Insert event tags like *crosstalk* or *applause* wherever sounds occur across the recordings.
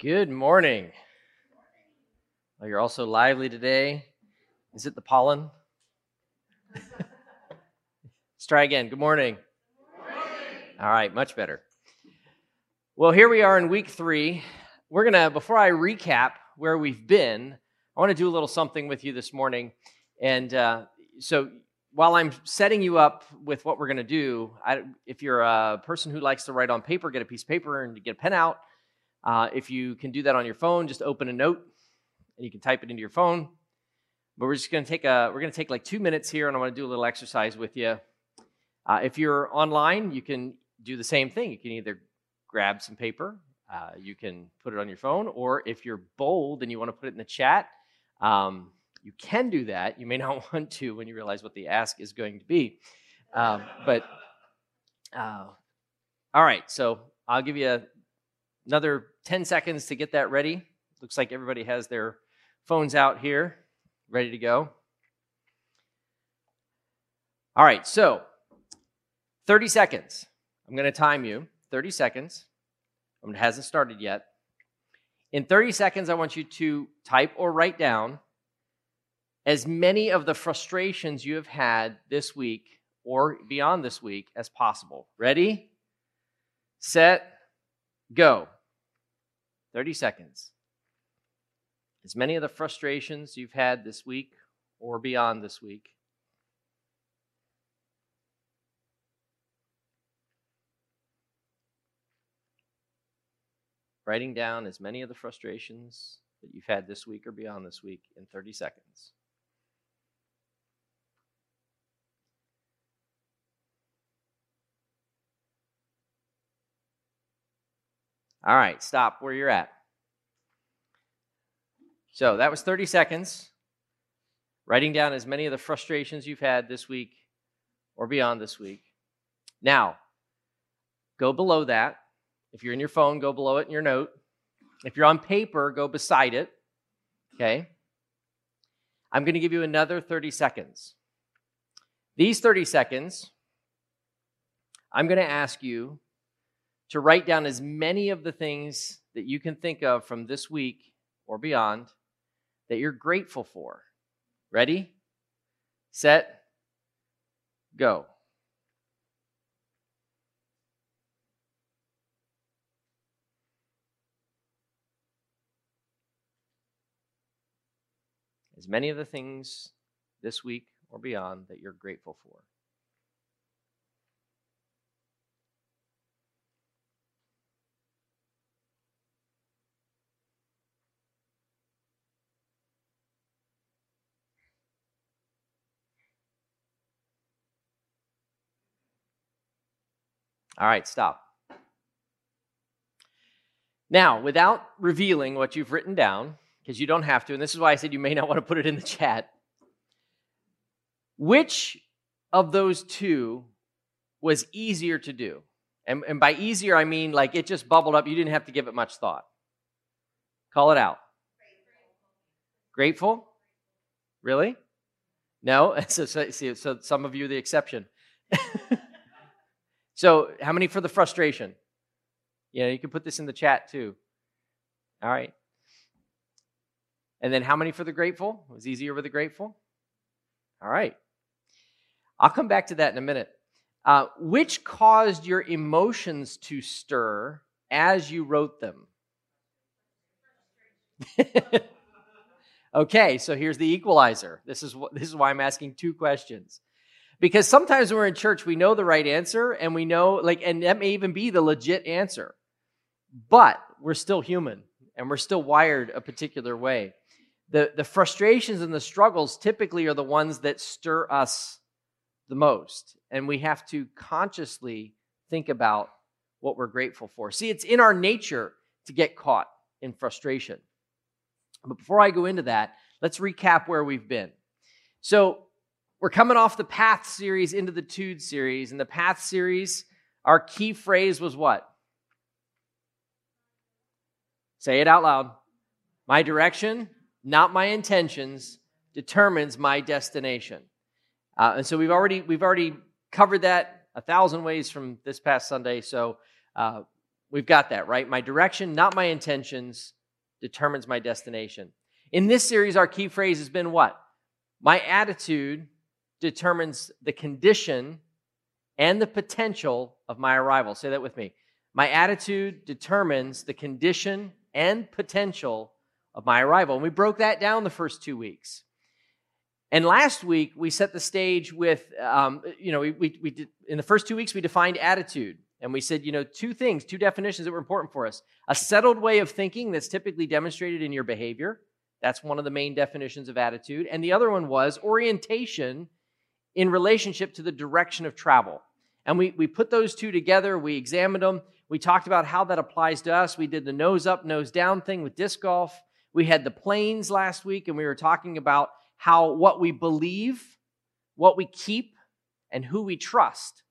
Good morning. Oh, you're also lively today. Is it the pollen? *laughs* Let's try again. Good morning. morning. All right, much better. Well, here we are in week three. We're going to, before I recap where we've been, I want to do a little something with you this morning. And uh, so while I'm setting you up with what we're going to do, I, if you're a person who likes to write on paper, get a piece of paper and get a pen out. Uh, if you can do that on your phone, just open a note and you can type it into your phone. But we're just going to take a we're going to take like two minutes here, and I want to do a little exercise with you. Uh, if you're online, you can do the same thing. You can either grab some paper, uh, you can put it on your phone, or if you're bold and you want to put it in the chat, um, you can do that. You may not *laughs* want to when you realize what the ask is going to be. Um, but uh, all right, so I'll give you a, another 10 seconds to get that ready. Looks like everybody has their phones out here ready to go. All right, so 30 seconds. I'm going to time you 30 seconds. Um, it hasn't started yet. In 30 seconds, I want you to type or write down as many of the frustrations you have had this week or beyond this week as possible. Ready, set, go. 30 seconds as many of the frustrations you've had this week or beyond this week. Writing down as many of the frustrations that you've had this week or beyond this week in 30 seconds. All right, stop where you're at. So that was 30 seconds. Writing down as many of the frustrations you've had this week or beyond this week. Now, go below that. If you're in your phone, go below it in your note. If you're on paper, go beside it. Okay? I'm going to give you another 30 seconds. These 30 seconds, I'm going to ask you to write down as many of the things that you can think of from this week or beyond that you're grateful for. Ready, set, go. As many of the things this week or beyond that you're grateful for. All right, stop. Now, without revealing what you've written down, because you don't have to, and this is why I said you may not want to put it in the chat, which of those two was easier to do? And, and by easier, I mean like it just bubbled up. You didn't have to give it much thought. Call it out. Grateful? Really? No? *laughs* So, so, so some of you, the exception. *laughs* So, how many for the frustration? Yeah, you can put this in the chat too. All right. And then how many for the grateful? It was easier with the grateful? All right. I'll come back to that in a minute. Uh, which caused your emotions to stir as you wrote them? *laughs* okay, so here's the equalizer. This is what, this is why I'm asking two questions. Because sometimes when we're in church, we know the right answer and we know, like, and that may even be the legit answer. But we're still human and we're still wired a particular way. The, the frustrations and the struggles typically are the ones that stir us the most. And we have to consciously think about what we're grateful for. See, it's in our nature to get caught in frustration. But before I go into that, let's recap where we've been. So, we're coming off the Path series into the Tude series. In the Path series, our key phrase was what? Say it out loud. My direction, not my intentions, determines my destination. Uh, and so we've already we've already covered that a thousand ways from this past Sunday. So uh, We've got that, right? My direction, not my intentions, determines my destination. In this series, our key phrase has been what? My attitude determines the condition and the potential of my arrival. Say that with me. My attitude determines the condition and potential of my arrival. And we broke that down the first two weeks. And last week, we set the stage with, um, you know, we, we, we did, in the first two weeks, we defined attitude. And we said, you know, two things, two definitions that were important for us. A settled way of thinking that's typically demonstrated in your behavior. That's one of the main definitions of attitude. And the other one was orientation in relationship to the direction of travel. And we, we put those two together, we examined them, we talked about how that applies to us. We did the nose up, nose down thing with disc golf. We had the planes last week, and we were talking about how what we believe, what we keep, and who we trust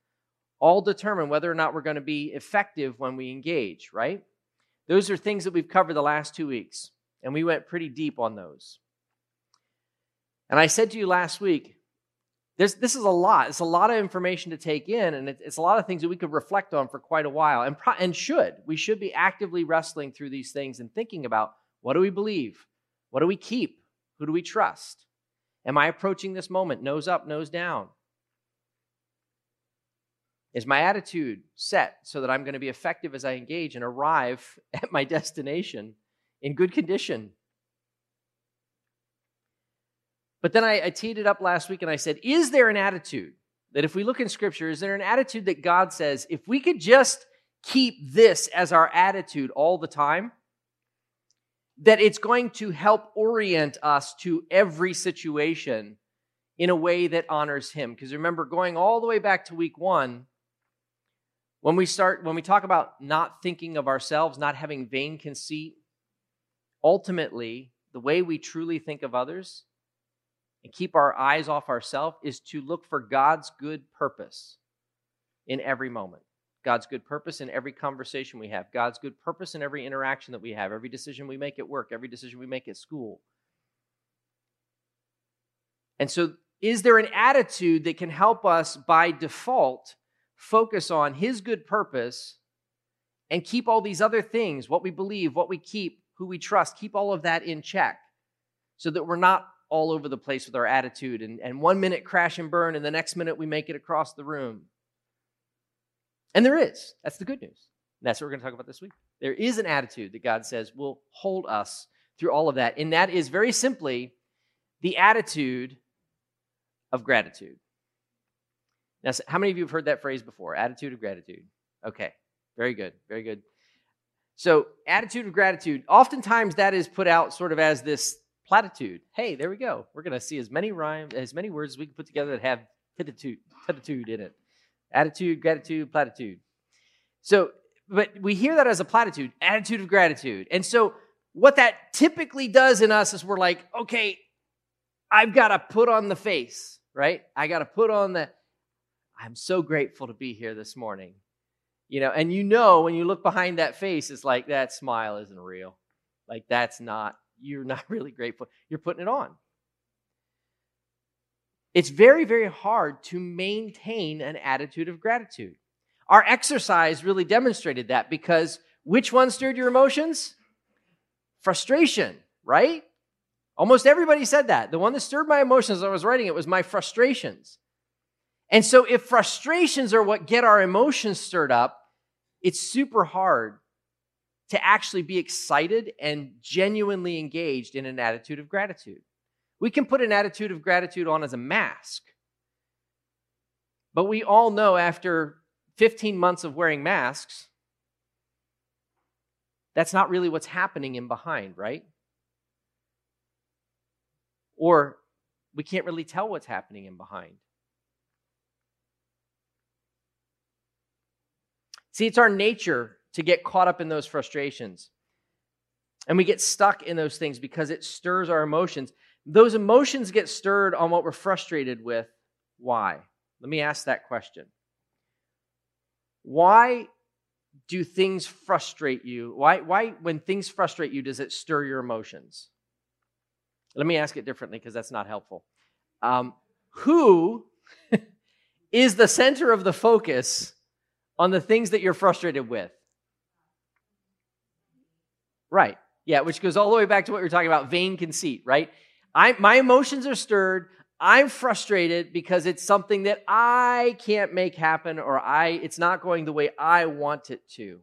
all determine whether or not we're going to be effective when we engage, right? Those are things that we've covered the last two weeks, and we went pretty deep on those. And I said to you last week, this, this is a lot. It's a lot of information to take in, and it, it's a lot of things that we could reflect on for quite a while, and, pro- and should. We should be actively wrestling through these things and thinking about what do we believe? What do we keep? Who do we trust? Am I approaching this moment nose up, nose down? Is my attitude set so that I'm going to be effective as I engage and arrive *laughs* at my destination in good condition? But then I, I teed it up last week and I said, Is there an attitude that if we look in Scripture, is there an attitude that God says, if we could just keep this as our attitude all the time, that it's going to help orient us to every situation in a way that honors Him? Because remember, going all the way back to week one, when we start, when we talk about not thinking of ourselves, not having vain conceit, ultimately, the way we truly think of others and keep our eyes off ourselves is to look for God's good purpose in every moment. God's good purpose in every conversation we have, God's good purpose in every interaction that we have, every decision we make at work, every decision we make at school. And so, is there an attitude that can help us by default focus on His good purpose and keep all these other things, what we believe, what we keep, who we trust, keep all of that in check so that we're not all over the place with our attitude and, and one minute crash and burn and the next minute we make it across the room. And there is. That's the good news. And that's what we're going to talk about this week. There is an attitude that God says will hold us through all of that. And that is very simply the attitude of gratitude. Now, how many of you have heard that phrase before? Attitude of gratitude. Okay, very good, very good. So, attitude of gratitude, oftentimes that is put out sort of as this platitude. Hey, there we go. We're going to see as many rhymes, as many words as we can put together that have platitude in it. Attitude, gratitude, platitude. So, but we hear that as a platitude, attitude of gratitude. And so, what that typically does in us is we're like, okay, I've got to put on the face, right? I got to put on the, I'm so grateful to be here this morning. You know, and you know when you look behind that face, it's like that smile isn't real. Like that's not, you're not *laughs* really grateful. You're putting it on. It's very, very hard to maintain an attitude of gratitude. Our exercise really demonstrated that because which one stirred your emotions? Frustration, right? Almost everybody said that. The one that stirred my emotions as I was writing it was my frustrations. And so, if frustrations are what get our emotions stirred up, it's super hard to actually be excited and genuinely engaged in an attitude of gratitude. We can put an attitude of gratitude on as a mask. But we all know after 15 months of wearing masks, that's not really what's happening in behind, right? Or we can't really tell what's happening in behind. See, it's our nature to get caught up in those frustrations. And we get stuck in those things because it stirs our emotions. Those emotions get stirred on what we're frustrated with. Why? Let me ask that question. Why do things frustrate you? Why, why when things frustrate you, does it stir your emotions? Let me ask it differently because that's not helpful. Um, who *laughs* is the center of the focus on the things that you're frustrated with? Right. Yeah, which goes all the way back to what were talking about vain conceit, right? I, my emotions are stirred. I'm frustrated because it's something that I can't make happen or I it's not going the way I want it to.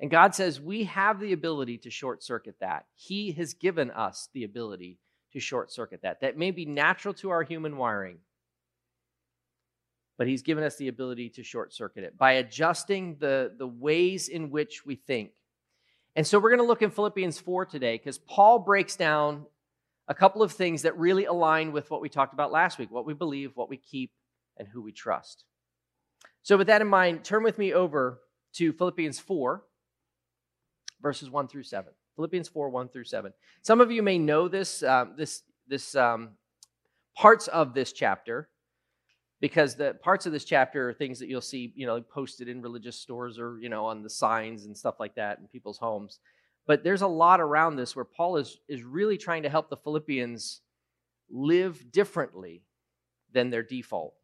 And God says we have the ability to short circuit that. He has given us the ability to short circuit that. That may be natural to our human wiring, but He's given us the ability to short circuit it by adjusting the, the ways in which we think. And so we're going to look in Philippians 4 today because Paul breaks down a couple of things that really align with what we talked about last week what we believe, what we keep, and who we trust. So, with that in mind, turn with me over to Philippians 4, verses 1 through 7. Philippians 4, 1 through 7. Some of you may know this, um, this, this um, parts of this chapter because the parts of this chapter are things that you'll see, you know, posted in religious stores or, you know, on the signs and stuff like that in people's homes. But there's a lot around this where Paul is, is really trying to help the Philippians live differently than their default.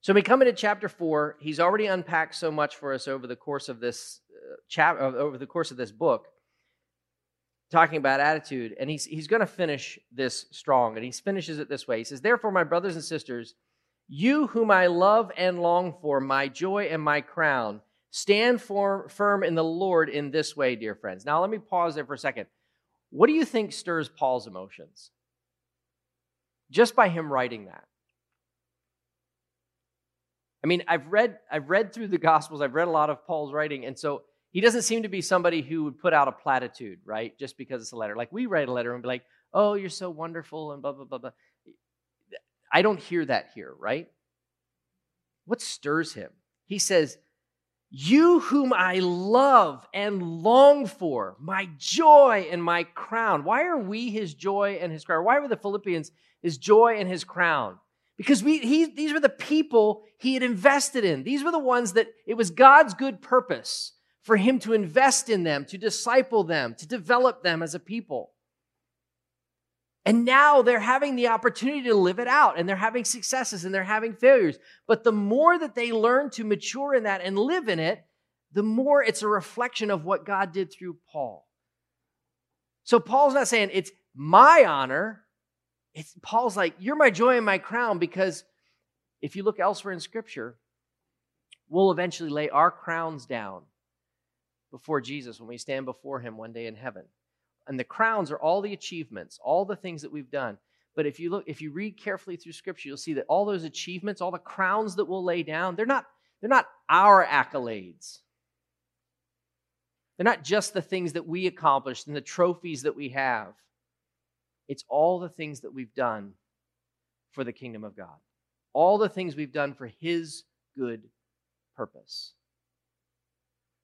So we come into chapter four. He's already unpacked so much for us over the course of this uh, chap uh, over the course of this book, talking about attitude, and he's he's going to finish this strong, and he finishes it this way. He says, "Therefore, my brothers and sisters, you whom I love and long for, my joy and my crown." Stand for, firm in the Lord in this way, dear friends. Now, let me pause there for a second. What do you think stirs Paul's emotions? Just by him writing that. I mean, I've read I've read through the Gospels. I've read a lot of Paul's writing, and so he doesn't seem to be somebody who would put out a platitude, right? Just because it's a letter. Like we write a letter and be like, "Oh, you're so wonderful," and blah blah blah blah. I don't hear that here, right? What stirs him? He says, you whom I love and long for, my joy and my crown. Why are we his joy and his crown? Why were the Philippians his joy and his crown? Because we, he, these were the people he had invested in. These were the ones that it was God's good purpose for him to invest in them, to disciple them, to develop them as a people. And now they're having the opportunity to live it out and they're having successes and they're having failures. But the more that they learn to mature in that and live in it, the more it's a reflection of what God did through Paul. So Paul's not saying it's my honor. It's Paul's like, you're my joy and my crown because if you look elsewhere in scripture, we'll eventually lay our crowns down before Jesus when we stand before him one day in heaven and the crowns are all the achievements, all the things that we've done. But if you look, if you read carefully through Scripture, you'll see that all those achievements, all the crowns that we'll lay down, they're not, they're not our accolades. They're not just the things that we accomplished and the trophies that we have. It's all the things that we've done for the kingdom of God. All the things we've done for His good purpose.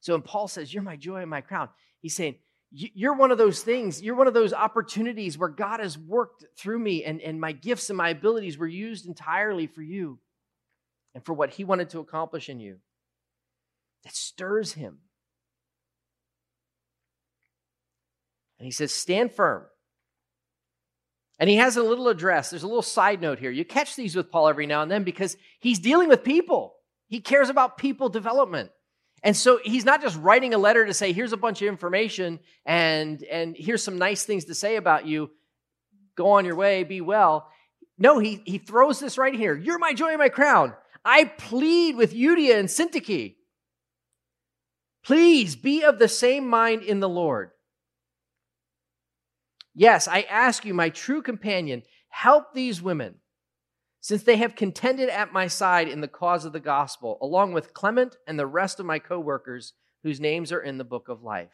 So when Paul says, You're my joy and my crown, he's saying, you're one of those things, you're one of those opportunities where God has worked through me and, and my gifts and my abilities were used entirely for you and for what He wanted to accomplish in you. That stirs Him. And He says, Stand firm. And he has a little address. There's a little side note here. You catch these with Paul every now and then because he's dealing with people. He cares about people development. And so he's not just writing a letter to say, here's a bunch of information and, and here's some nice things to say about you. Go on your way, be well. No, he, he throws this right here. You're my joy and my crown. I plead with Euodia and Syntyche. Please be of the same mind in the Lord. Yes, I ask you, my true companion, help these women since they have contended at my side in the cause of the gospel, along with Clement and the rest of my co workers whose names are in the book of life.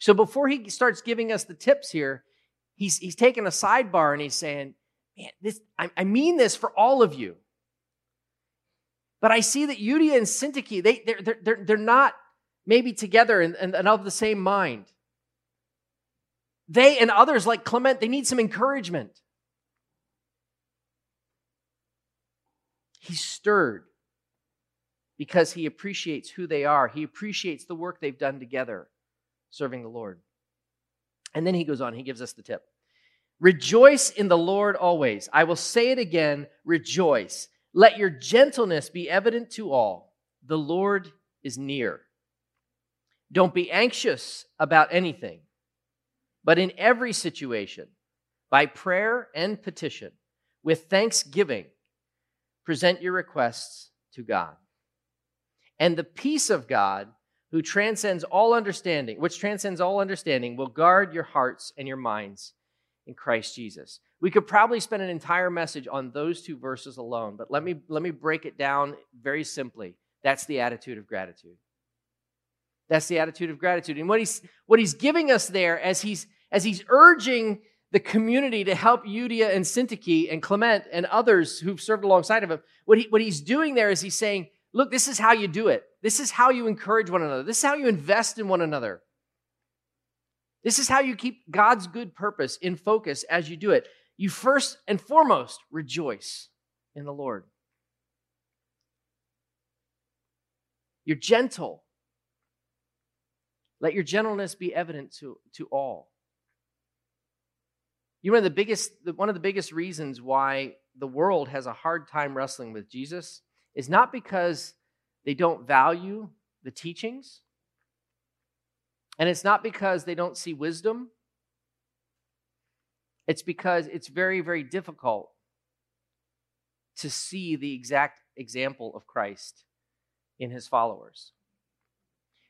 So before he starts giving us the tips here, he's, he's taking a sidebar and he's saying, Man, this, I, I mean this for all of you. But I see that Euodia and Syntyche, they, they're, they're, they're not maybe together and, and of the same mind. They and others like Clement, they need some encouragement. He's stirred because he appreciates who they are. He appreciates the work they've done together serving the Lord. And then he goes on, he gives us the tip. Rejoice in the Lord always. I will say it again, rejoice. Let your gentleness be evident to all. The Lord is near. Don't be anxious about anything, but in every situation, by prayer and petition, with thanksgiving, present your requests to God. And the peace of God, who transcends all understanding, which transcends all understanding, will guard your hearts and your minds in Christ Jesus. We could probably spend an entire message on those two verses alone, but let me let me break it down very simply. That's the attitude of gratitude. That's the attitude of gratitude. And what he's what he's giving us there as he's as he's urging the community to help Euodia and Syntyche and Clement and others who've served alongside of him, what, he, what he's doing there is he's saying, look, this is how you do it. This is how you encourage one another. This is how you invest in one another. This is how you keep God's good purpose in focus as you do it. You first and foremost rejoice in the Lord. You're gentle. Let your gentleness be evident to, to all. You know, the biggest, one of the biggest reasons why the world has a hard time wrestling with Jesus is not because they don't value the teachings, and it's not because they don't see wisdom. It's because it's very, very difficult to see the exact example of Christ in his followers.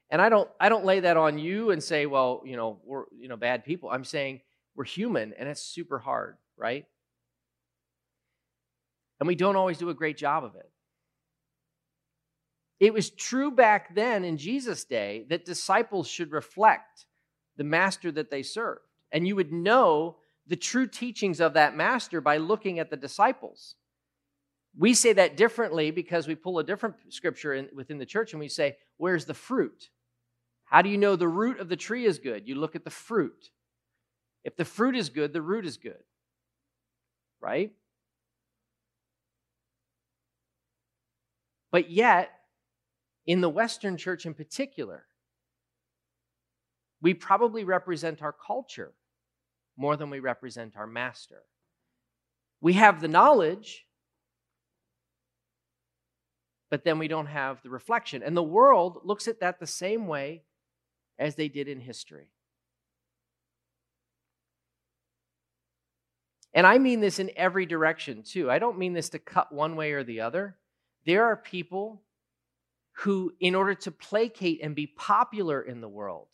And I don't I don't lay that on you and say, well, you know, we're you know bad people. I'm saying we're human and it's super hard, right? And we don't always do a great job of it. It was true back then in Jesus' day that disciples should reflect the master that they served. And you would know the true teachings of that master by looking at the disciples. We say that differently because we pull a different scripture in, within the church and we say, Where's the fruit? How do you know the root of the tree is good? You look at the fruit. If the fruit is good, the root is good. Right? But yet, in the Western church in particular, we probably represent our culture more than we represent our master. We have the knowledge, but then we don't have the reflection. And the world looks at that the same way as they did in history. And I mean this in every direction, too. I don't mean this to cut one way or the other. There are people who, in order to placate and be popular in the world,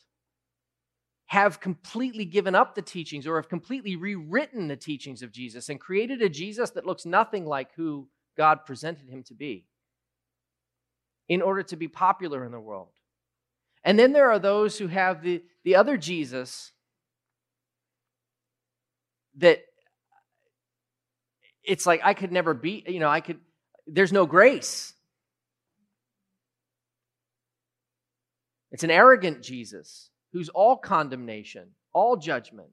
have completely given up the teachings or have completely rewritten the teachings of Jesus and created a Jesus that looks nothing like who God presented him to be in order to be popular in the world. And then there are those who have the, the other Jesus that it's like I could never be, you know, I could, there's no grace. It's an arrogant Jesus who's all condemnation, all judgment.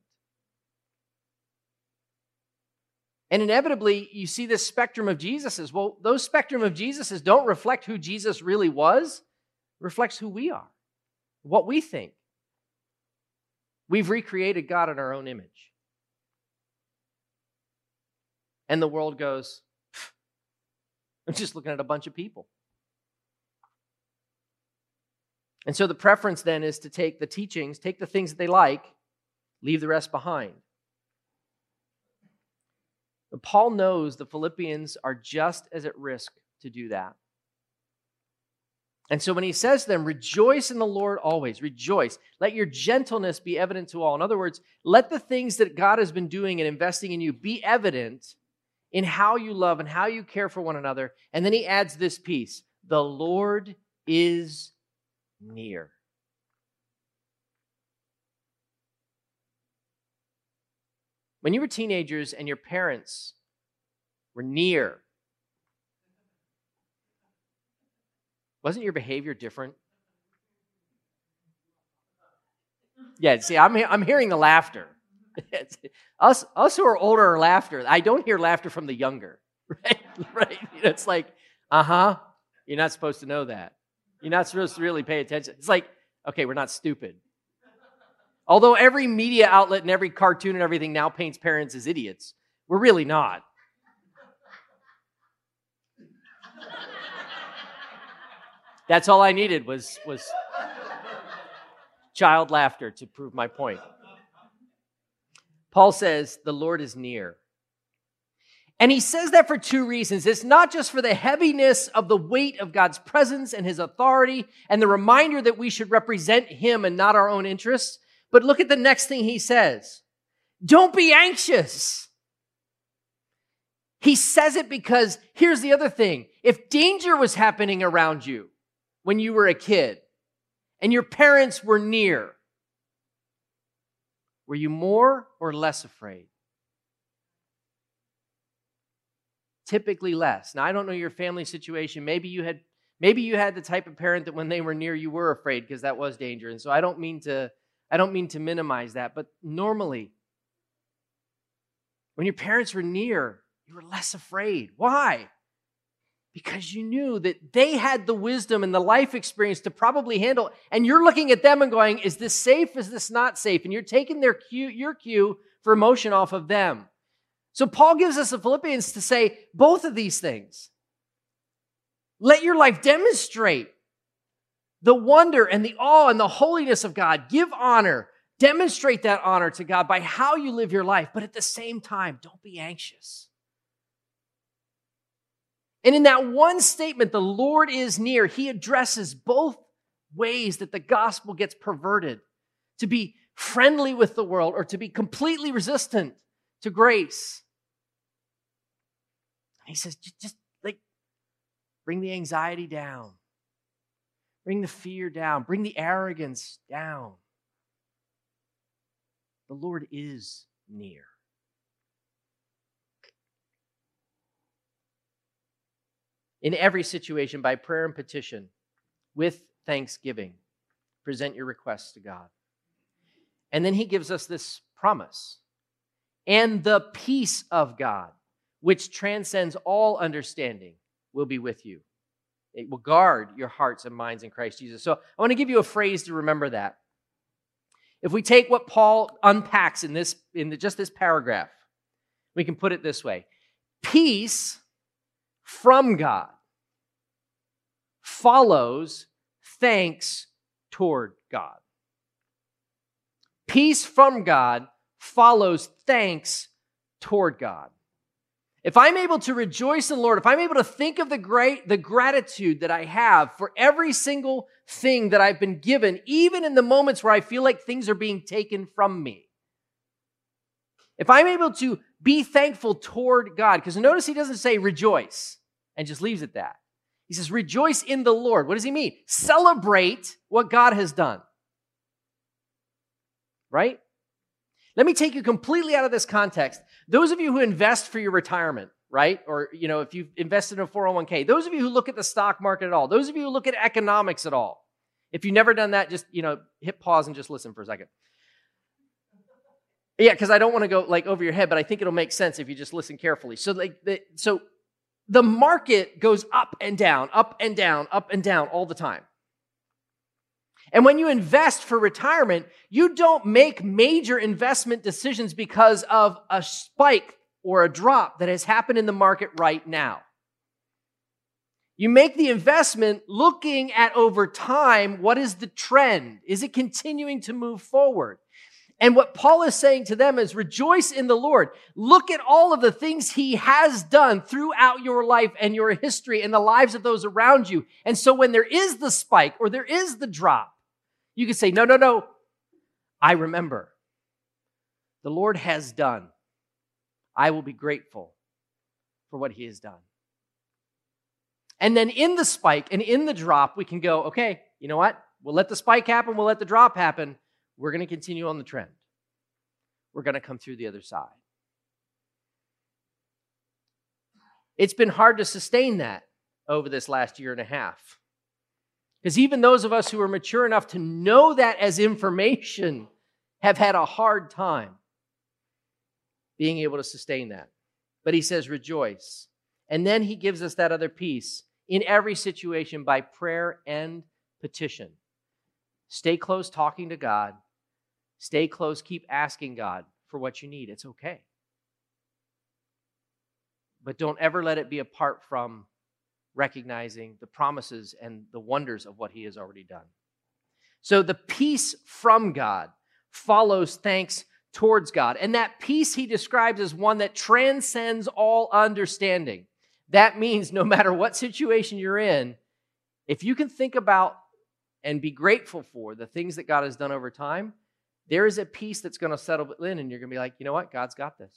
And inevitably, you see this spectrum of Jesuses. Well, those spectrum of Jesuses don't reflect who Jesus really was, reflects who we are, what we think. We've recreated God in our own image. And the world goes, I'm *laughs* just looking at a bunch of people. And so the preference then is to take the teachings, take the things that they like, leave the rest behind. But Paul knows the Philippians are just as at risk to do that. And so when he says to them, rejoice in the Lord always, rejoice. Let your gentleness be evident to all. In other words, let the things that God has been doing and investing in you be evident in how you love and how you care for one another. And then he adds this piece the Lord is near. When you were teenagers and your parents were near, wasn't your behavior different? Yeah, see, I'm, I'm hearing the laughter. Us, us who are older are laughter. I don't hear laughter from the younger, *laughs* right? right? It's like, uh huh. You're not supposed to know that. You're not supposed to really pay attention. It's like, okay, we're not stupid. Although every media outlet and every cartoon and everything now paints parents as idiots, we're really not. That's all I needed was, was child laughter to prove my point. Paul says, The Lord is near. And he says that for two reasons. It's not just for the heaviness of the weight of God's presence and his authority and the reminder that we should represent him and not our own interests, but look at the next thing he says. Don't be anxious. He says it because here's the other thing. If danger was happening around you when you were a kid and your parents were near, were you more or less afraid? typically less. Now I don't know your family situation. Maybe you had maybe you had the type of parent that when they were near you were afraid because that was danger. And so I don't mean to I don't mean to minimize that, but normally when your parents were near, you were less afraid. Why? Because you knew that they had the wisdom and the life experience to probably handle, and you're looking at them and going, Is this safe? Is this not safe? And you're taking their cue, your cue for emotion off of them. So Paul gives us the Philippians to say both of these things. Let your life demonstrate the wonder and the awe and the holiness of God. Give honor. Demonstrate that honor to God by how you live your life. But at the same time, don't be anxious. And in that one statement, the Lord is near, he addresses both ways that the gospel gets perverted to be friendly with the world or to be completely resistant to grace. He says, just like bring the anxiety down, bring the fear down, bring the arrogance down. The Lord is near. In every situation, by prayer and petition, with thanksgiving, present your requests to God. And then he gives us this promise and the peace of God which transcends all understanding, will be with you. It will guard your hearts and minds in Christ Jesus. So I want to give you a phrase to remember that. If we take what Paul unpacks in this in the, just this paragraph, we can put it this way. Peace from God follows thanks toward God. Peace from God follows thanks toward God. If I'm able to rejoice in the Lord, if I'm able to think of the great, the gratitude that I have for every single thing that I've been given, even in the moments where I feel like things are being taken from me. If I'm able to be thankful toward God, because notice he doesn't say rejoice and just leaves it that. He says, rejoice in the Lord. What does he mean? Celebrate what God has done. Right? Let me take you completely out of this context. Those of you who invest for your retirement, right? Or, you know, if you've invested in a 401k, those of you who look at the stock market at all, those of you who look at economics at all, if you've never done that, just, you know, hit pause and just listen for a second. Yeah, because I don't want to go like over your head, but I think it'll make sense if you just listen carefully. So, like, the, so the market goes up and down, up and down, up and down all the time. And when you invest for retirement, you don't make major investment decisions because of a spike or a drop that has happened in the market right now. You make the investment looking at over time what is the trend? Is it continuing to move forward? And what Paul is saying to them is rejoice in the Lord. Look at all of the things he has done throughout your life and your history and the lives of those around you. And so when there is the spike or there is the drop, you can say, no, no, no. I remember. The Lord has done. I will be grateful for what He has done. And then in the spike and in the drop, we can go, okay, you know what? We'll let the spike happen. We'll let the drop happen. We're going to continue on the trend. We're going to come through the other side. It's been hard to sustain that over this last year and a half. Because even those of us who are mature enough to know that as information have had a hard time being able to sustain that. But he says, rejoice. And then he gives us that other piece in every situation by prayer and petition. Stay close talking to God. Stay close, keep asking God for what you need. It's okay. But don't ever let it be apart from recognizing the promises and the wonders of what he has already done. So the peace from God follows thanks towards God. And that peace he describes as one that transcends all understanding. That means no matter what situation you're in, if you can think about and be grateful for the things that God has done over time, there is a peace that's going to settle in, and you're going to be like, you know what? God's got this.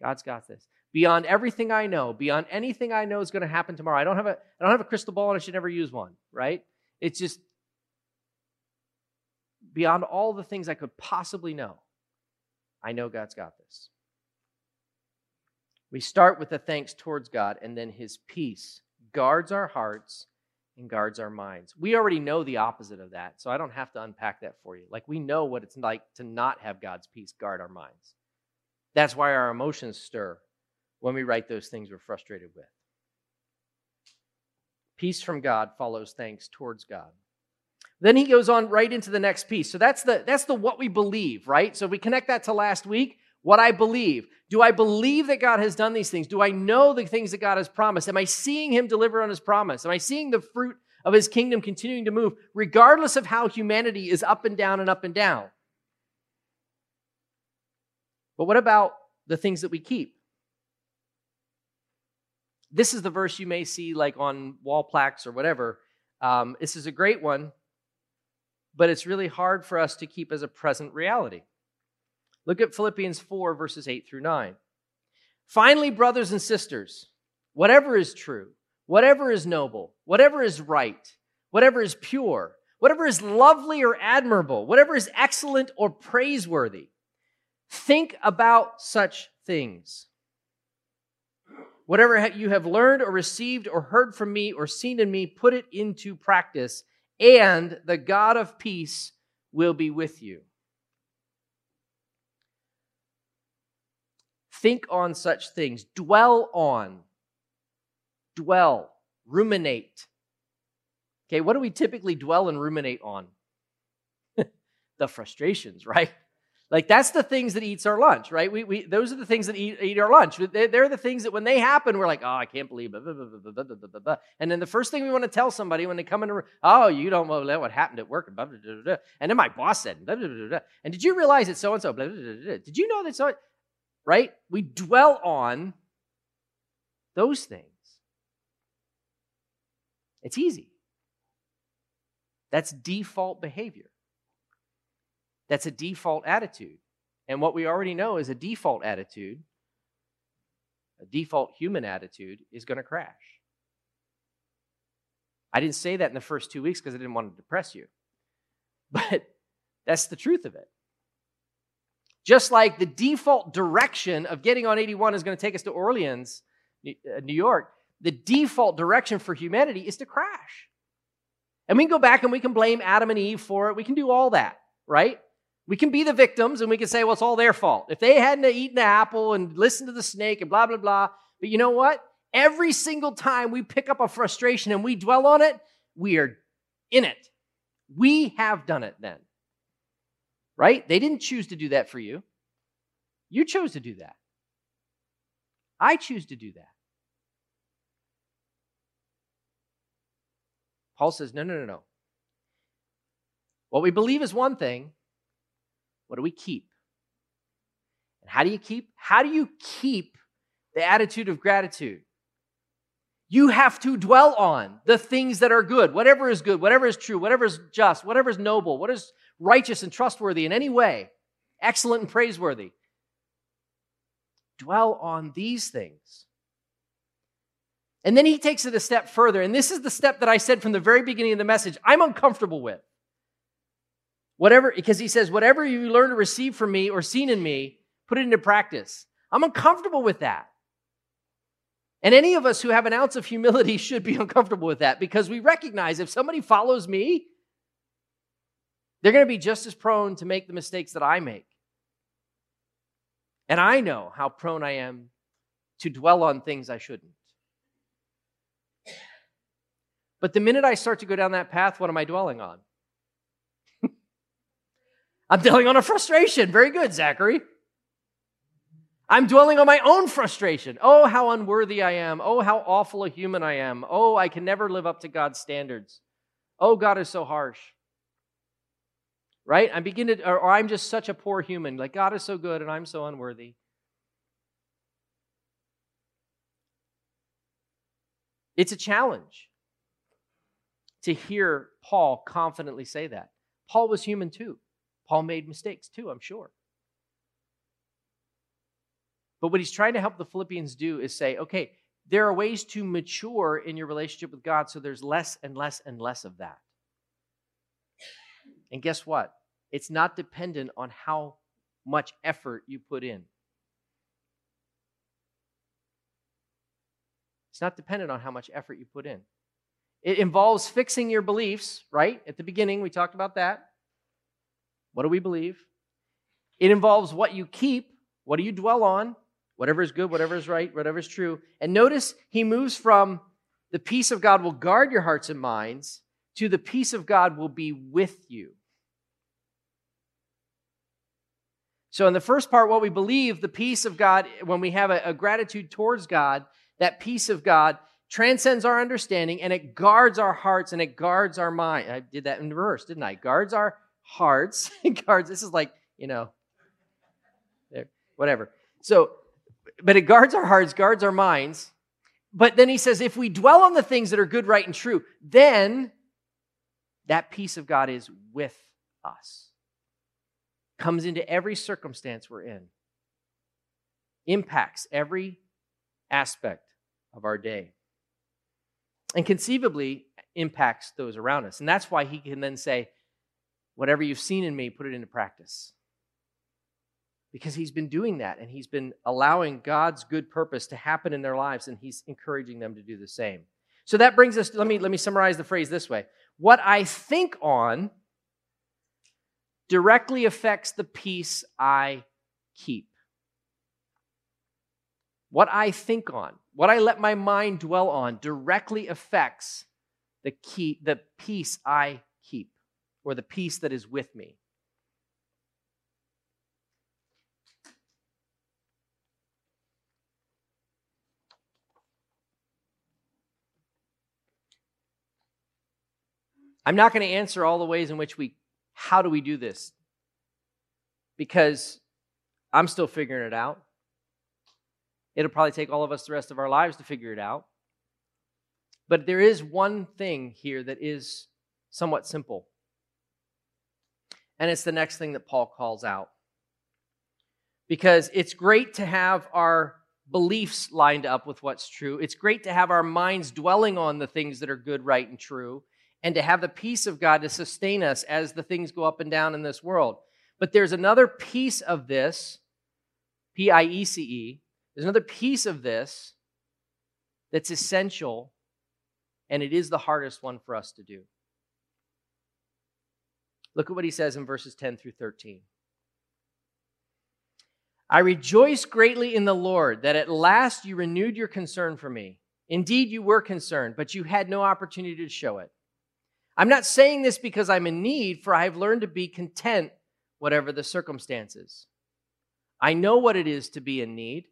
God's got this. Beyond everything I know, beyond anything I know is going to happen tomorrow. I don't have a I don't have a crystal ball, and I should never use one. Right? It's just beyond all the things I could possibly know. I know God's got this. We start with the thanks towards God, and then His peace guards our hearts and guards our minds. We already know the opposite of that, so I don't have to unpack that for you. Like, we know what it's like to not have God's peace guard our minds. That's why our emotions stir when we write those things we're frustrated with. Peace from God follows thanks towards God. Then he goes on right into the next piece. So that's the that's the what we believe, right? So if we connect that to last week, what I believe. Do I believe that God has done these things? Do I know the things that God has promised? Am I seeing him deliver on his promise? Am I seeing the fruit of his kingdom continuing to move, regardless of how humanity is up and down and up and down? But what about the things that we keep? This is the verse you may see like on wall plaques or whatever. Um, this is a great one, but it's really hard for us to keep as a present reality. Look at Philippians 4, verses 8 through 9. Finally, brothers and sisters, whatever is true, whatever is noble, whatever is right, whatever is pure, whatever is lovely or admirable, whatever is excellent or praiseworthy, think about such things. Whatever you have learned or received or heard from me or seen in me, put it into practice, and the God of peace will be with you. Think on such things. Dwell on. Dwell. Ruminate. Okay, what do we typically dwell and ruminate on? *laughs* the frustrations, right? Like that's the things that eats our lunch, right? We, we those are the things that eat, eat our lunch. They're, they're, the things that when they happen, we're like, oh, I can't believe it. And then the first thing we want to tell somebody when they come in, oh, you don't know what happened at work. And then my boss said, and did you realize that so and so? Did you know that so? Right? We dwell on those things. It's easy. That's default behavior. That's a default attitude. And what we already know is a default attitude, a default human attitude, is going to crash. I didn't say that in the first two weeks because I didn't want to depress you. *laughs* But that's the truth of it. Just like the default direction of getting on 81 is going to take us to Orleans, New uh, York, the default direction for humanity is to crash. And we can go back and we can blame Adam and Eve for it. We can do all that, right? We can be the victims and we can say, well, it's all their fault. If they hadn't eaten the apple and listened to the snake and blah, blah, blah. But you know what? Every single time we pick up a frustration and we dwell on it, we are in it. We have done it then right? They didn't choose to do that for you. You chose to do that. I choose to do that. Paul says, no, no, no, no. What we believe is one thing. What do we keep? And how do you keep? How do you keep the attitude of gratitude? You have to dwell on the things that are good, whatever is good, whatever is true, whatever is just, whatever is noble, what is righteous and trustworthy in any way, excellent and praiseworthy. Dwell on these things. And then he takes it a step further. And this is the step that I said from the very beginning of the message I'm uncomfortable with. Whatever, because he says, whatever you learn to receive from me or seen in me, put it into practice. I'm uncomfortable with that. And any of us who have an ounce of humility *laughs* should be uncomfortable with that because we recognize if somebody follows me, they're going to be just as prone to make the mistakes that I make. And I know how prone I am to dwell on things I shouldn't. But the minute I start to go down that path, what am I dwelling on? *laughs* I'm dwelling on a frustration. Very good, Zachary. I'm dwelling on my own frustration. Oh, how unworthy I am. Oh, how awful a human I am. Oh, I can never live up to God's standards. Oh, God is so harsh. Right? I begin to, or, or I'm just such a poor human. Like, God is so good and I'm so unworthy. It's a challenge to hear Paul confidently say that. Paul was human too. Paul made mistakes too, I'm sure. But what he's trying to help the Philippians do is say, okay, there are ways to mature in your relationship with God so there's less and less and less of that. And guess what? It's not dependent on how much effort you put in. It's not dependent on how much effort you put in. It involves fixing your beliefs, right? At the beginning, we talked about that. What do we believe? It involves what you keep. What do you dwell on? Whatever is good, whatever is right, whatever is true. And notice he moves from the peace of God will guard your hearts and minds to the peace of God will be with you. So, in the first part, what we believe, the peace of God, when we have a, a gratitude towards God, that peace of God transcends our understanding and it guards our hearts and it guards our mind. I did that in reverse, didn't I? Guards our hearts. *laughs* guards, this is like, you know, whatever. So, but it guards our hearts, guards our minds. But then he says, if we dwell on the things that are good, right, and true, then that peace of God is with us. Comes into every circumstance we're in, impacts every aspect of our day, and conceivably impacts those around us. And that's why he can then say, Whatever you've seen in me, put it into practice. Because he's been doing that and he's been allowing God's good purpose to happen in their lives and he's encouraging them to do the same. So that brings us, let me, let me summarize the phrase this way What I think on directly affects the peace I keep. What I think on, what I let my mind dwell on, directly affects the key, the peace I keep, or the peace that is with me. I'm not going to answer all the ways in which we, how do we do this? Because I'm still figuring it out. It'll probably take all of us the rest of our lives to figure it out. But there is one thing here that is somewhat simple. And it's the next thing that Paul calls out. Because it's great to have our beliefs lined up with what's true. It's great to have our minds dwelling on the things that are good, right, and true, and to have the peace of God to sustain us as the things go up and down in this world. But there's another piece of this, P I E C E, there's another piece of this that's essential, and it is the hardest one for us to do. Look at what he says in verses 10 through 13. I rejoice greatly in the Lord that at last you renewed your concern for me. Indeed, you were concerned, but you had no opportunity to show it. I'm not saying this because I'm in need, for I have learned to be content, whatever the circumstances. I know what it is to be in need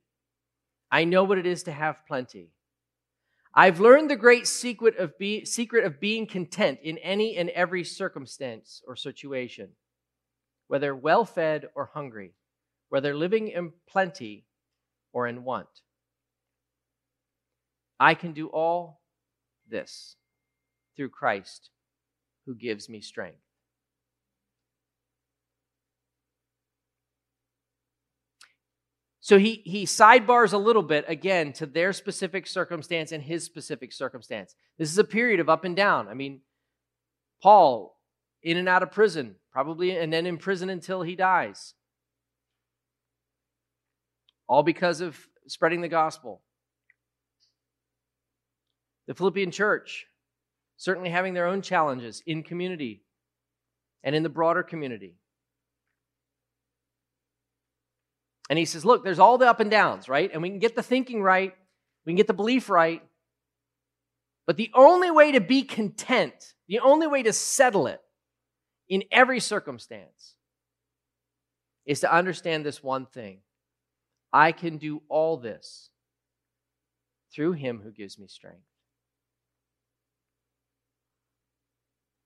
I know what it is to have plenty. I've learned the great secret of, be, secret of being content in any and every circumstance or situation, whether well fed or hungry, whether living in plenty or in want. I can do all this through Christ who gives me strength. So he, he sidebars a little bit again to their specific circumstance and his specific circumstance. This is a period of up and down. I mean, Paul in and out of prison, probably, and then in prison until he dies. All because of spreading the gospel. The Philippian church, certainly having their own challenges in community and in the broader community. And he says, Look, there's all the up and downs, right? And we can get the thinking right, we can get the belief right. But the only way to be content, the only way to settle it in every circumstance is to understand this one thing I can do all this through him who gives me strength.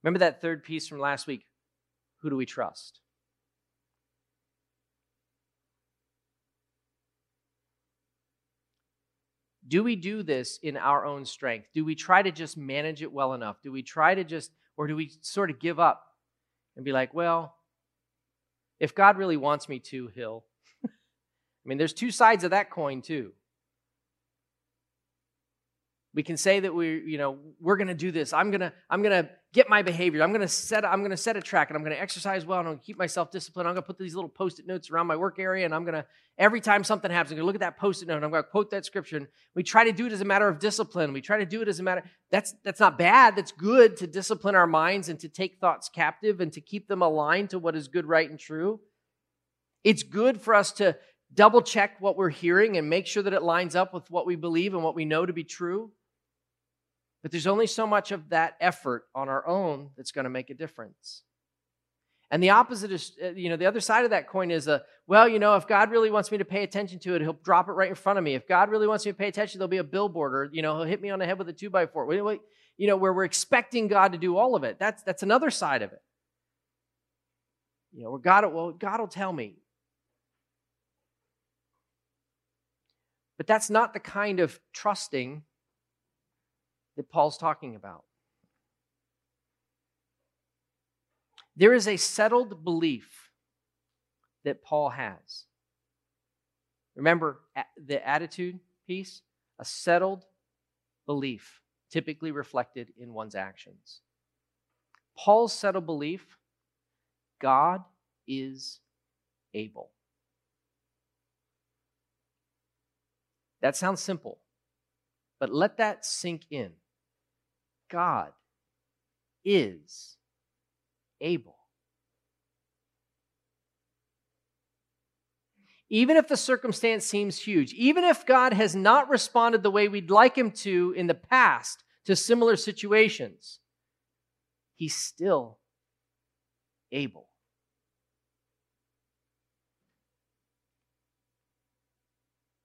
Remember that third piece from last week? Who do we trust? Do we do this in our own strength? Do we try to just manage it well enough? Do we try to just, or do we sort of give up and be like, well, if God really wants me to, He'll. *laughs* I mean, there's two sides of that coin, too. We can say that we, you know, we're going to do this. I'm going to, I'm going to get my behavior. I'm going to set, I'm going to set a track, and I'm going to exercise well, and I'm going to keep myself disciplined. I'm going to put these little post-it notes around my work area, and I'm going to every time something happens, I'm going to look at that post-it note, and I'm going to quote that scripture. And we try to do it as a matter of discipline. We try to do it as a matter. That's that's not bad. That's good to discipline our minds and to take thoughts captive and to keep them aligned to what is good, right, and true. It's good for us to double check what we're hearing and make sure that it lines up with what we believe and what we know to be true. But there's only so much of that effort on our own that's going to make a difference. And the opposite is, uh, you know, the other side of that coin is a, well, you know, if God really wants me to pay attention to it, he'll drop it right in front of me. If God really wants me to pay attention, there'll be a billboard or, you know, he'll hit me on the head with a two by four. You know, where we're expecting God to do all of it. That's, that's another side of it. You know, where God, well, God will tell me. But that's not the kind of trusting that Paul's talking about. There is a settled belief that Paul has. Remember the attitude piece? A settled belief, typically reflected in one's actions. Paul's settled belief God is able. That sounds simple, but let that sink in. God is able. Even if the circumstance seems huge, even if God has not responded the way we'd like him to in the past to similar situations, he's still able.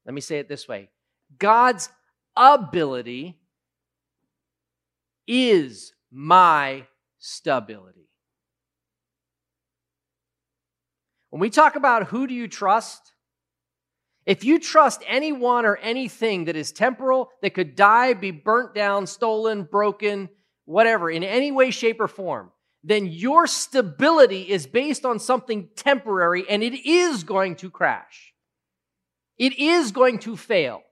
Let me say it this way God's ability is my stability. When we talk about who do you trust, if you trust anyone or anything that is temporal, that could die, be burnt down, stolen, broken, whatever, in any way, shape, or form, then your stability is based on something temporary and it is going to crash. It is going to fail.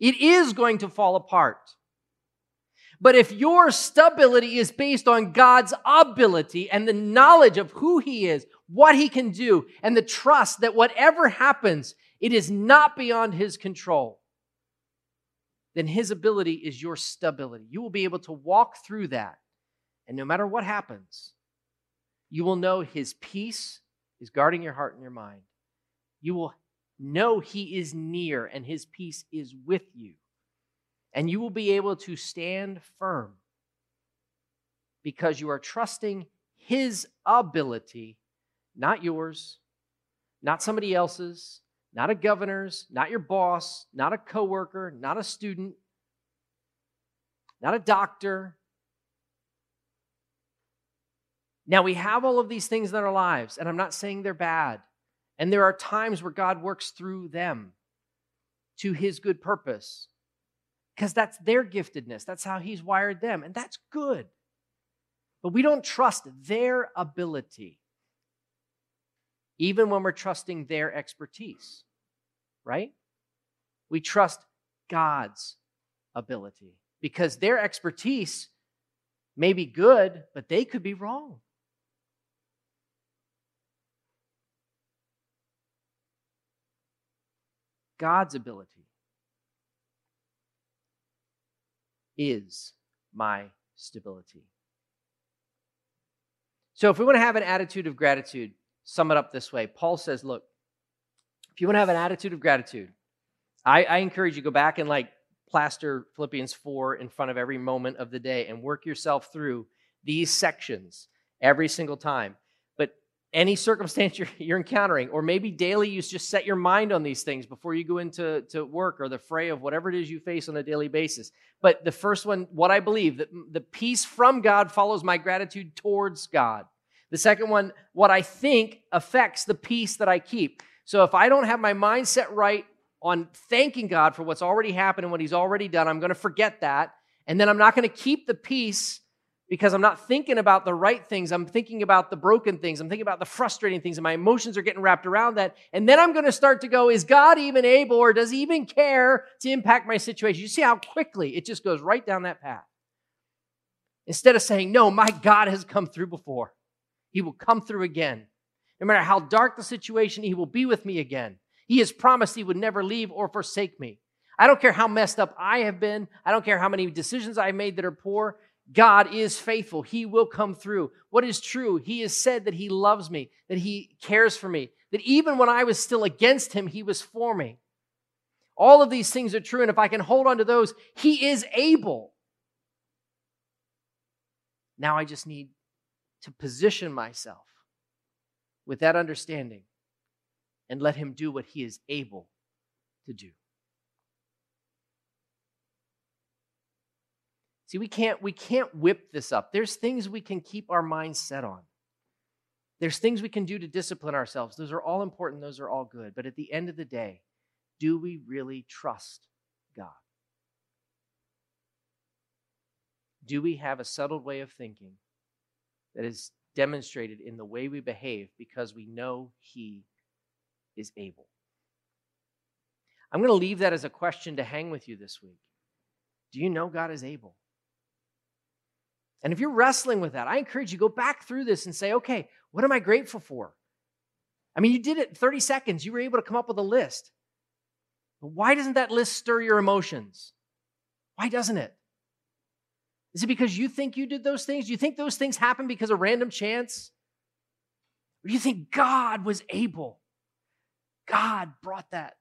It is going to fall apart. But if your stability is based on God's ability and the knowledge of who He is, what He can do, and the trust that whatever happens, it is not beyond His control, then His ability is your stability. You will be able to walk through that. And no matter what happens, you will know His peace is guarding your heart and your mind. You will know He is near and His peace is with you and you will be able to stand firm because you are trusting His ability, not yours, not somebody else's, not a governor's, not your boss, not a coworker, not a student, not a doctor. Now, we have all of these things in our lives, and I'm not saying they're bad. And there are times where God works through them to his good purpose because that's their giftedness. That's how He's wired them, and that's good. But we don't trust their ability, even when we're trusting their expertise, right? We trust God's ability because their expertise may be good, but they could be wrong. God's ability is my stability. So, if we want to have an attitude of gratitude, sum it up this way Paul says, Look, if you want to have an attitude of gratitude, I, I encourage you to go back and like plaster Philippians 4 in front of every moment of the day and work yourself through these sections every single time. Any circumstance *laughs* you're, you're encountering, or maybe daily you just set your mind on these things before you go into to work or the fray of whatever it is you face on a daily basis. But the first one, what I believe, that the peace from God follows my gratitude towards God. The second one, what I think affects the peace that I keep. So if I don't have my mindset right on thanking God for what's already happened and what He's already done, I'm going to forget that. And then I'm not going to keep the peace because I'm not thinking about the right things. I'm thinking about the broken things. I'm thinking about the frustrating things, and my emotions are getting wrapped around that. And then I'm going to start to go, is God even able or does he even care to impact my situation? You see how quickly it just goes right down that path. Instead of saying, no, my God has come through before, he will come through again. No matter how dark the situation, he will be with me again. He has promised he would never leave or forsake me. I don't care how messed up I have been. I don't care how many decisions I've made that are poor. God is faithful. He will come through. What is true? He has said that He loves me, that He cares for me, that even when I was still against Him, He was for me. All of these things are true, and if I can hold on to those, He is able. Now I just need to position myself with that understanding and let Him do what He is able to do. See, we can't we can't whip this up. There's things we can keep our minds set on. There's things we can do to discipline ourselves. Those are all important, those are all good. But at the end of the day, do we really trust God? Do we have a settled way of thinking that is demonstrated in the way we behave because we know He is able? I'm going to leave that as a question to hang with you this week. Do you know God is able? And if you're wrestling with that, I encourage you go back through this and say, okay, what am I grateful for? I mean, you did it in 30 seconds. You were able to come up with a list. But why doesn't that list stir your emotions? Why doesn't it? Is it because you think you did those things? Do you think those things happened because of random chance? Or do you think God was able? God brought that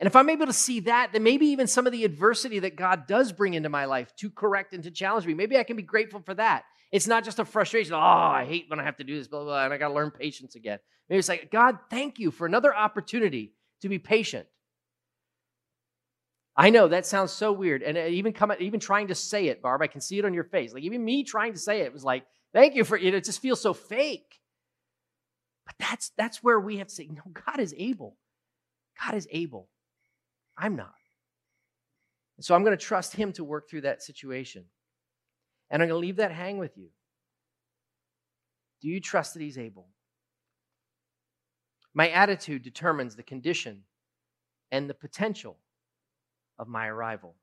And if I'm able to see that, then maybe even some of the adversity that God does bring into my life to correct and to challenge me, maybe I can be grateful for that. It's not just a frustration. Oh, I hate when I have to do this, blah, blah, blah and I got to learn patience again. Maybe it's like, God, thank you for another opportunity to be patient. I know that sounds so weird. And uh, even come even trying to say it, Barb, I can see it on your face. Like even me trying to say it was like, thank you for it. It just feels so fake. But that's that's where we have to say, no, God is able. God is able. I'm not. so I'm going to trust Him to work through that situation. And I'm going to leave that hang with you. Do you trust that He's able? My attitude determines the condition and the potential of my arrival.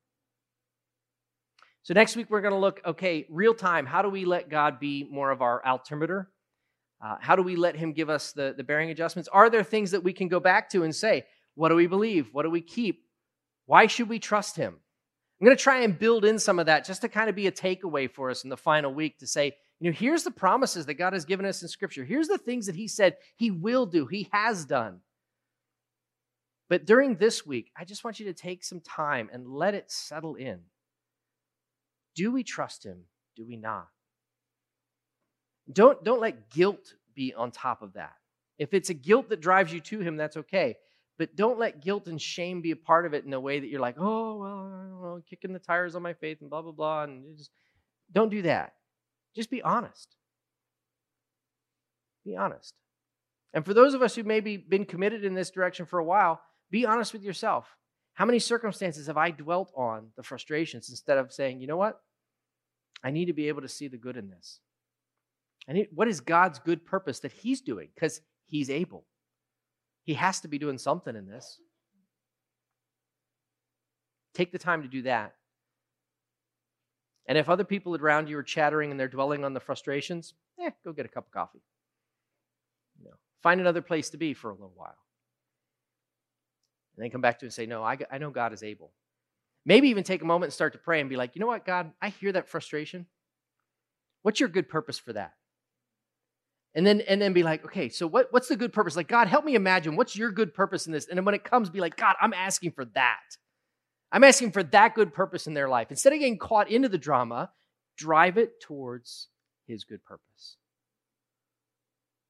So, next week, we're going to look okay, real time, how do we let God be more of our altimeter? Uh, how do we let Him give us the, the bearing adjustments? Are there things that we can go back to and say, what do we believe? What do we keep? Why should we trust him? I'm going to try and build in some of that just to kind of be a takeaway for us in the final week to say, you know, here's the promises that God has given us in Scripture. Here's the things that He said He will do, He has done. But during this week, I just want you to take some time and let it settle in. Do we trust Him? Do we not? Don't, don't let guilt be on top of that. If it's a guilt that drives you to Him, that's okay. But don't let guilt and shame be a part of it in a way that you're like, oh, well, well kicking the tires on my faith and blah, blah, blah. And just don't do that. Just be honest. Be honest. And for those of us who maybe been committed in this direction for a while, be honest with yourself. How many circumstances have I dwelt on the frustrations instead of saying, you know what? I need to be able to see the good in this. Need, what is God's good purpose that He's doing? Because He's able. He has to be doing something in this. Take the time to do that. And if other people around you are chattering and they're dwelling on the frustrations, eh, go get a cup of coffee. You know, find another place to be for a little while. And then come back to it and say, No, I, I know God is able. Maybe even take a moment and start to pray and be like, You know what, God, I hear that frustration. What's your good purpose for that? And then and then be like okay so what, what's the good purpose like god help me imagine what's your good purpose in this and then when it comes be like god i'm asking for that i'm asking for that good purpose in their life instead of getting caught into the drama drive it towards his good purpose.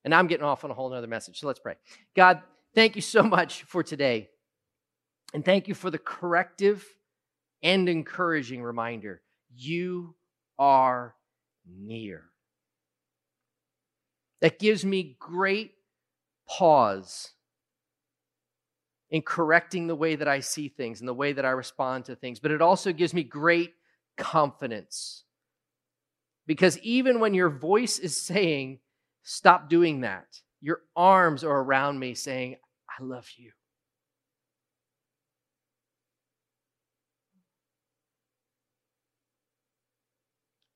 And I'm getting off on a whole other message. So let's pray. God, thank you so much for today. And thank you for the corrective and encouraging reminder. You are near. That gives me great pause in correcting the way that I see things and the way that I respond to things, but it also gives me great confidence. Because even when your voice is saying, stop doing that, your arms are around me saying, I love you.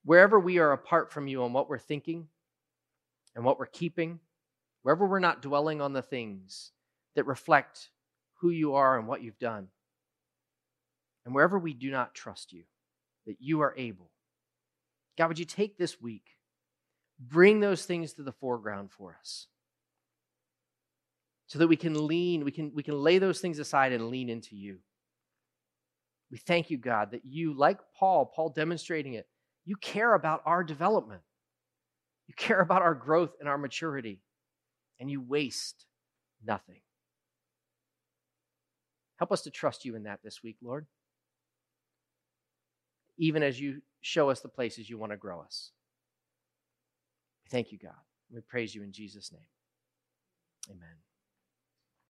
Wherever we are apart from you on what we're thinking and what we're keeping, wherever we're not dwelling on the things that reflect who you are and what you've done, and wherever we do not trust you, that you are able. God, would you take this week, bring those things to the foreground for us so that we can lean, we can, we can lay those things aside and lean into you. We thank you, God, that you, like Paul, Paul demonstrating it, you care about our development. You care *laughs* about our growth and our maturity, and you waste nothing. Help us to trust you in that this week, Lord, even as you show us the places you want to grow us. Thank you, God. We praise you in Jesus' name. Amen.